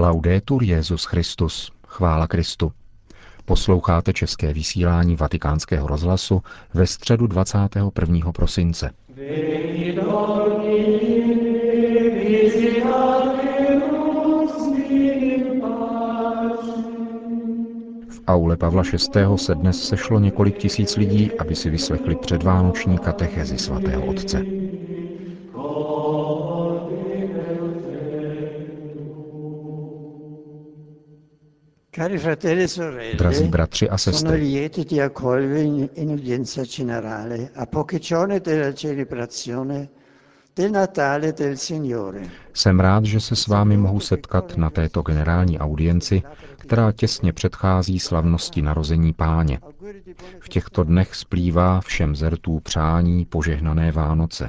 Laudetur Jezus Christus, chvála Kristu. Posloucháte české vysílání Vatikánského rozhlasu ve středu 21. prosince. V aule Pavla VI. se dnes sešlo několik tisíc lidí, aby si vyslechli předvánoční katechezi svatého otce. Del Natale del Signore. jsem rád, že se s vámi mohu setkat na této generální audienci, která těsně předchází slavnosti narození páně. V těchto dnech splývá všem zertů přání požehnané Vánoce.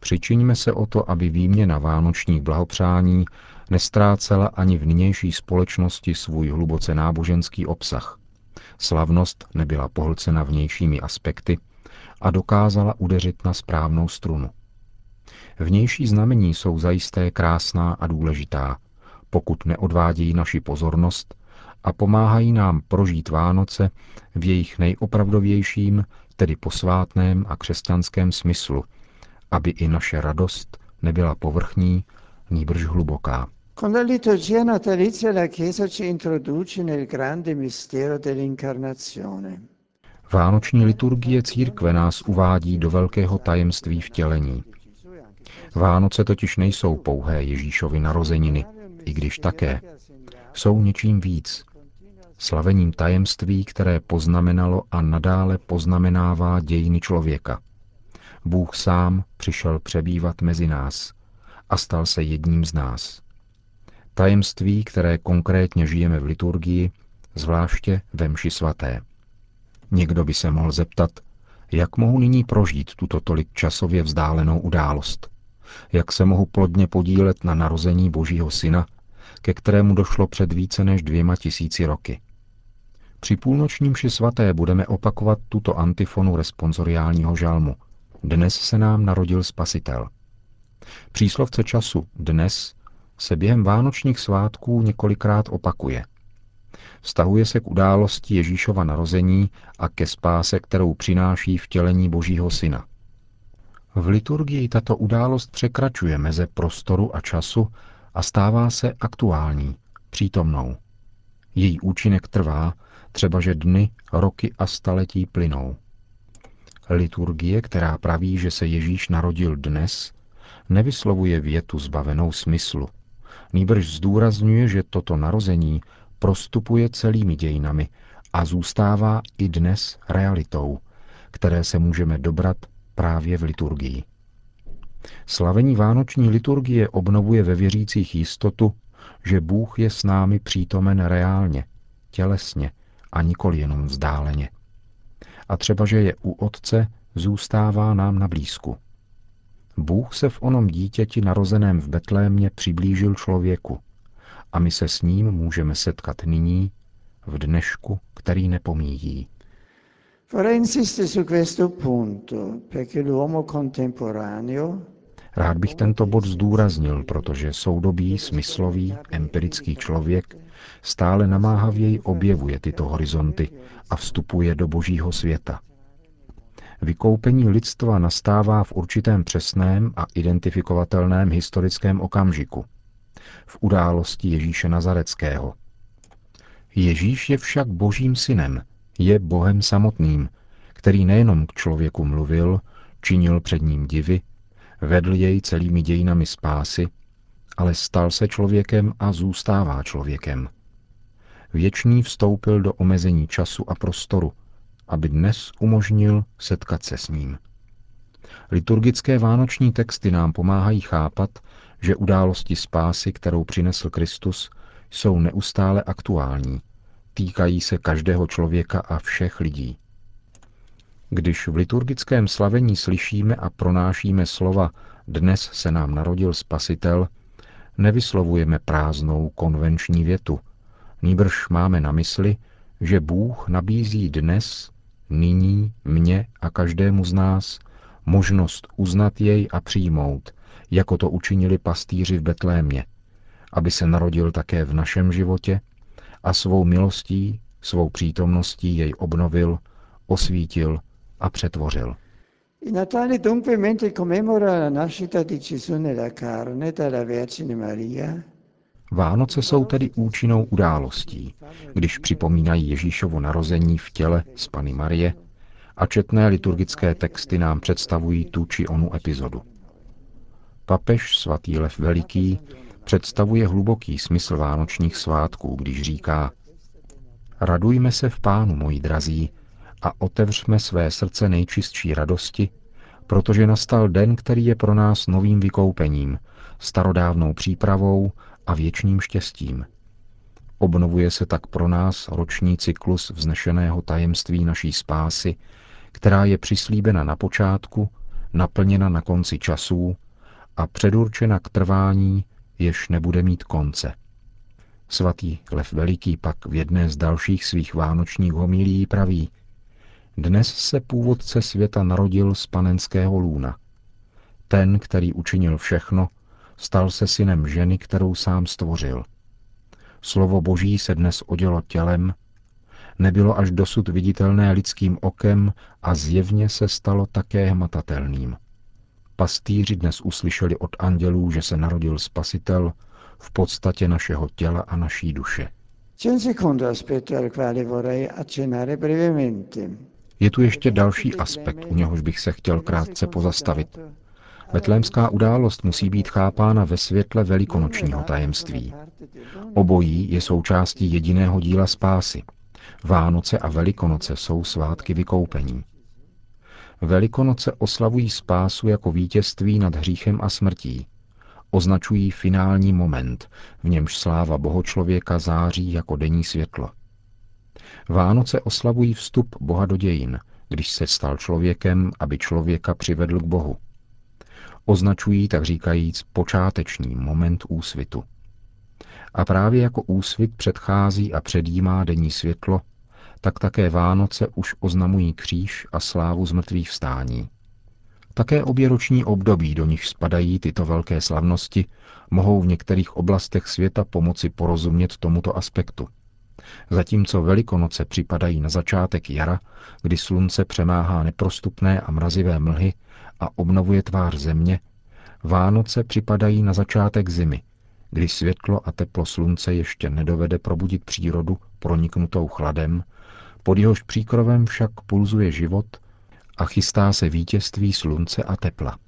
Přičiňme se o to, aby výměna vánočních blahopřání nestrácela ani v nynější společnosti svůj hluboce náboženský obsah. Slavnost nebyla pohlcena vnějšími aspekty a dokázala udeřit na správnou strunu. Vnější znamení jsou zajisté krásná a důležitá, pokud neodvádějí naši pozornost a pomáhají nám prožít Vánoce v jejich nejopravdovějším, tedy posvátném a křesťanském smyslu, aby i naše radost nebyla povrchní, nýbrž hluboká. Con la liturgia natalizia la Chiesa ci introduce nel grande mistero dell'incarnazione. Vánoční liturgie církve nás uvádí do velkého tajemství vtělení. Vánoce totiž nejsou pouhé Ježíšovy narozeniny, i když také. Jsou něčím víc. Slavením tajemství, které poznamenalo a nadále poznamenává dějiny člověka. Bůh sám přišel přebývat mezi nás a stal se jedním z nás. Tajemství, které konkrétně žijeme v liturgii, zvláště ve mši svaté. Někdo by se mohl zeptat, jak mohu nyní prožít tuto tolik časově vzdálenou událost? Jak se mohu plodně podílet na narození Božího Syna, ke kterému došlo před více než dvěma tisíci roky? Při půlnočním mši svaté budeme opakovat tuto antifonu responsoriálního žalmu. Dnes se nám narodil Spasitel. Příslovce času dnes se během vánočních svátků několikrát opakuje. Vztahuje se k události Ježíšova narození a ke spáse, kterou přináší vtělení Božího Syna. V liturgii tato událost překračuje meze prostoru a času a stává se aktuální, přítomnou. Její účinek trvá, třeba že dny, roky a staletí plynou. Liturgie, která praví, že se Ježíš narodil dnes, nevyslovuje větu zbavenou smyslu. Nýbrž zdůrazňuje, že toto narození prostupuje celými dějinami a zůstává i dnes realitou, které se můžeme dobrat právě v liturgii. Slavení vánoční liturgie obnovuje ve věřících jistotu, že Bůh je s námi přítomen reálně, tělesně a nikoli jenom vzdáleně. A třeba, že je u Otce, zůstává nám na blízku. Bůh se v onom dítěti narozeném v Betlémě přiblížil člověku a my se s ním můžeme setkat nyní, v dnešku, který nepomíjí. Vorrei insistere su questo punto perché l'uomo contemporaneo Rád bych tento bod zdůraznil, protože soudobý, smyslový, empirický člověk stále namáhavěji objevuje tyto horizonty a vstupuje do božího světa. Vykoupení lidstva nastává v určitém přesném a identifikovatelném historickém okamžiku. V události Ježíše Nazareckého. Ježíš je však božím synem, je Bohem samotným, který nejenom k člověku mluvil, činil před ním divy, vedl jej celými dějinami spásy, ale stal se člověkem a zůstává člověkem. Věčný vstoupil do omezení času a prostoru, aby dnes umožnil setkat se s ním. Liturgické vánoční texty nám pomáhají chápat, že události spásy, kterou přinesl Kristus, jsou neustále aktuální, týkají se každého člověka a všech lidí. Když v liturgickém slavení slyšíme a pronášíme slova Dnes se nám narodil Spasitel, nevyslovujeme prázdnou konvenční větu, nýbrž máme na mysli, že Bůh nabízí dnes, nyní, mně a každému z nás možnost uznat jej a přijmout, jako to učinili pastýři v Betlémě, aby se narodil také v našem životě a svou milostí, svou přítomností jej obnovil, osvítil a přetvořil. Il Natale dunque mentre commemora la nascita di Gesù nella carne dalla Vergine Maria, Vánoce jsou tedy účinnou událostí, když připomínají Ježíšovo narození v těle z Pany Marie a četné liturgické texty nám představují tu či onu epizodu. Papež svatý Lev Veliký představuje hluboký smysl vánočních svátků, když říká Radujme se v Pánu, moji drazí, a otevřme své srdce nejčistší radosti, protože nastal den, který je pro nás novým vykoupením, starodávnou přípravou a věčným štěstím. Obnovuje se tak pro nás roční cyklus vznešeného tajemství naší spásy, která je přislíbena na počátku, naplněna na konci časů a předurčena k trvání, jež nebude mít konce. Svatý Lev Veliký pak v jedné z dalších svých vánočních homilí praví Dnes se původce světa narodil z panenského lůna. Ten, který učinil všechno, stal se synem ženy, kterou sám stvořil. Slovo Boží se dnes odělo tělem, nebylo až dosud viditelné lidským okem a zjevně se stalo také hmatatelným. Pastýři dnes uslyšeli od andělů, že se narodil Spasitel v podstatě našeho těla a naší duše. Je tu ještě další aspekt, u něhož bych se chtěl krátce pozastavit. Betlémská událost musí být chápána ve světle velikonočního tajemství. Obojí je součástí jediného díla spásy. Vánoce a Velikonoce jsou svátky vykoupení. Velikonoce oslavují spásu jako vítězství nad hříchem a smrtí. Označují finální moment, v němž sláva bohočlověka září jako denní světlo. Vánoce oslavují vstup Boha do dějin, když se stal člověkem, aby člověka přivedl k Bohu. Označují, tak říkajíc, počáteční moment úsvitu. A právě jako úsvit předchází a předjímá denní světlo, tak také Vánoce už oznamují kříž a slávu z mrtvých vstání. Také obě roční období, do nich spadají tyto velké slavnosti, mohou v některých oblastech světa pomoci porozumět tomuto aspektu. Zatímco Velikonoce připadají na začátek jara, kdy slunce přemáhá neprostupné a mrazivé mlhy a obnovuje tvář země, Vánoce připadají na začátek zimy, kdy světlo a teplo slunce ještě nedovede probudit přírodu proniknutou chladem, pod jehož příkrovem však pulzuje život a chystá se vítězství slunce a tepla.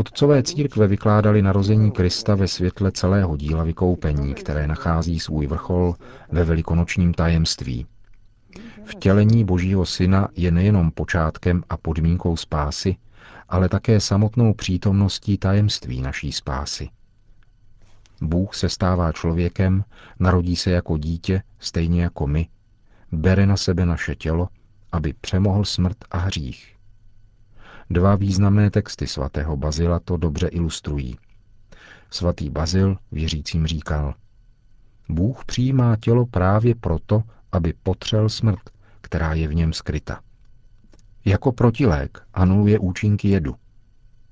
Otcové církve vykládali narození Krista ve světle celého díla vykoupení, které nachází svůj vrchol ve velikonočním tajemství. Vtělení Božího Syna je nejenom počátkem a podmínkou spásy, ale také samotnou přítomností tajemství naší spásy. Bůh se stává člověkem, narodí se jako dítě, stejně jako my, bere na sebe naše tělo, aby přemohl smrt a hřích. Dva významné texty svatého Bazila to dobře ilustrují. Svatý Bazil věřícím říkal, Bůh přijímá tělo právě proto, aby potřel smrt, která je v něm skryta. Jako protilék anuluje účinky jedu.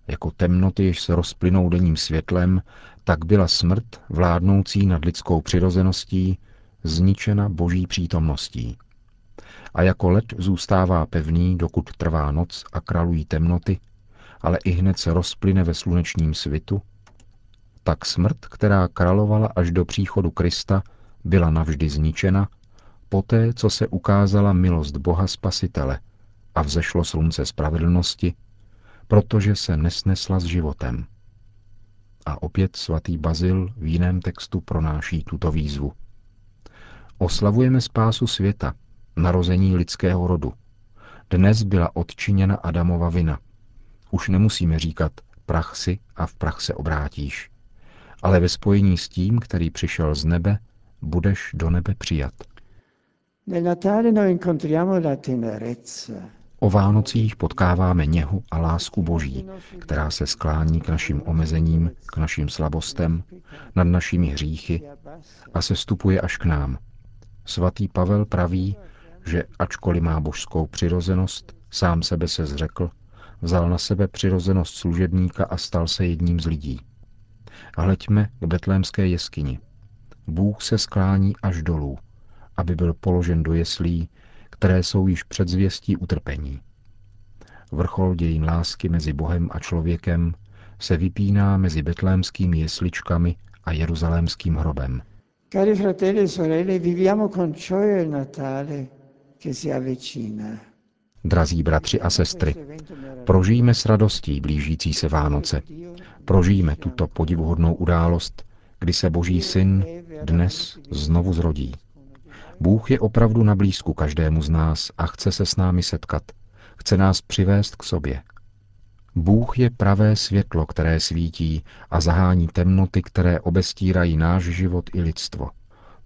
Jako temnoty, jež se rozplynou denním světlem, tak byla smrt, vládnoucí nad lidskou přirozeností, zničena boží přítomností. A jako led zůstává pevný, dokud trvá noc a kralují temnoty, ale i hned se rozplyne ve slunečním svitu, tak smrt, která kralovala až do příchodu Krista, byla navždy zničena, poté, co se ukázala milost Boha Spasitele a vzešlo slunce spravedlnosti, protože se nesnesla s životem. A opět svatý Bazil v jiném textu pronáší tuto výzvu. Oslavujeme spásu světa, narození lidského rodu. Dnes byla odčiněna Adamova vina. Už nemusíme říkat prach si a v prach se obrátíš. Ale ve spojení s tím, který přišel z nebe, budeš do nebe přijat. O Vánocích potkáváme něhu a lásku Boží, která se sklání k našim omezením, k našim slabostem, nad našimi hříchy a se stupuje až k nám. Svatý Pavel praví, že ačkoliv má božskou přirozenost, sám sebe se zřekl, Vzal na sebe přirozenost služebníka a stal se jedním z lidí. Hleďme k betlémské jeskyni. Bůh se sklání až dolů, aby byl položen do jeslí, které jsou již předzvěstí utrpení. Vrchol dějin lásky mezi Bohem a člověkem se vypíná mezi betlémskými jesličkami a jeruzalémským hrobem. Cari fratelli e sorelle, viviamo con gioia il Natale. Drazí bratři a sestry, prožijme s radostí blížící se Vánoce. Prožijme tuto podivuhodnou událost, kdy se Boží syn dnes znovu zrodí. Bůh je opravdu na blízku každému z nás a chce se s námi setkat. Chce nás přivést k sobě. Bůh je pravé světlo, které svítí a zahání temnoty, které obestírají náš život i lidstvo.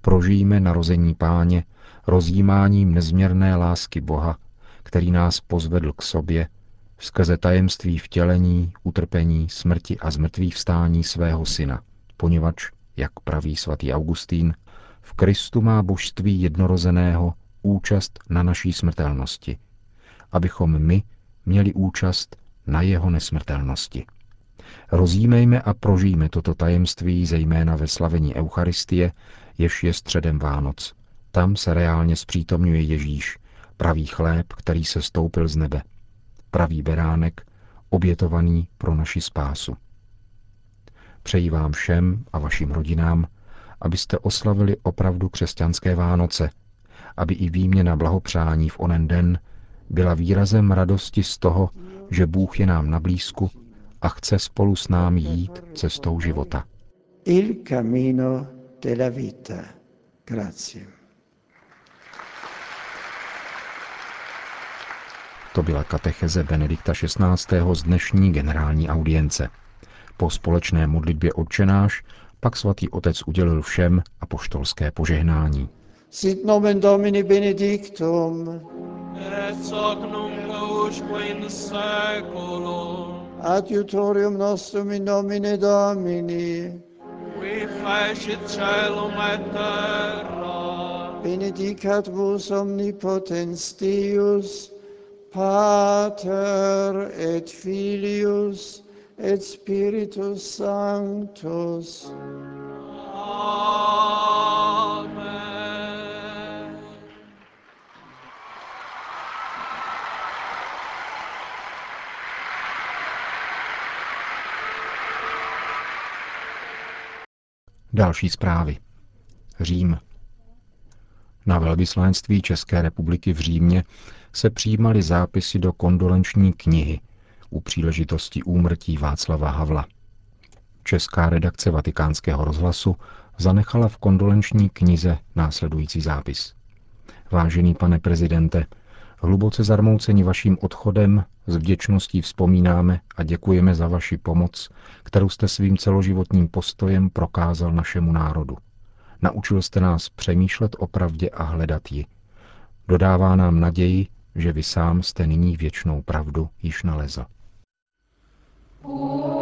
Prožijme narození páně rozjímáním nezměrné lásky Boha, který nás pozvedl k sobě skrze tajemství vtělení, utrpení, smrti a zmrtvý vstání svého syna, poněvadž, jak praví svatý Augustín, v Kristu má božství jednorozeného účast na naší smrtelnosti, abychom my měli účast na jeho nesmrtelnosti. Rozjímejme a prožijme toto tajemství zejména ve slavení Eucharistie, jež je středem Vánoc. Tam se reálně zpřítomňuje Ježíš, pravý chléb, který se stoupil z nebe, pravý beránek, obětovaný pro naši spásu. Přeji vám všem a vašim rodinám, abyste oslavili opravdu křesťanské Vánoce, aby i výměna blahopřání v onen den byla výrazem radosti z toho, že Bůh je nám na blízku a chce spolu s námi jít cestou života. Il cammino della vita. Grazie. To byla katecheze Benedikta XVI. z dnešní generální audience. Po společné modlitbě odčenáš pak svatý otec udělil všem apoštolské požehnání. Sit nomen Domini benedictum. et hoc nunc usque in saeculum, Adiutorium nostrum in nomine Domini. qui fecit caelum et terra, Benedicat vos omnipotens Deus, Pater et Filius et Spiritus Sanctus. Další zprávy. Řím. Na velvyslanectví České republiky v Římě se přijímaly zápisy do kondolenční knihy u příležitosti úmrtí Václava Havla. Česká redakce vatikánského rozhlasu zanechala v kondolenční knize následující zápis. Vážený pane prezidente, hluboce zarmouceni vaším odchodem s vděčností vzpomínáme a děkujeme za vaši pomoc, kterou jste svým celoživotním postojem prokázal našemu národu. Naučil jste nás přemýšlet o pravdě a hledat ji. Dodává nám naději, že vy sám jste nyní věčnou pravdu již nalezl. Končíme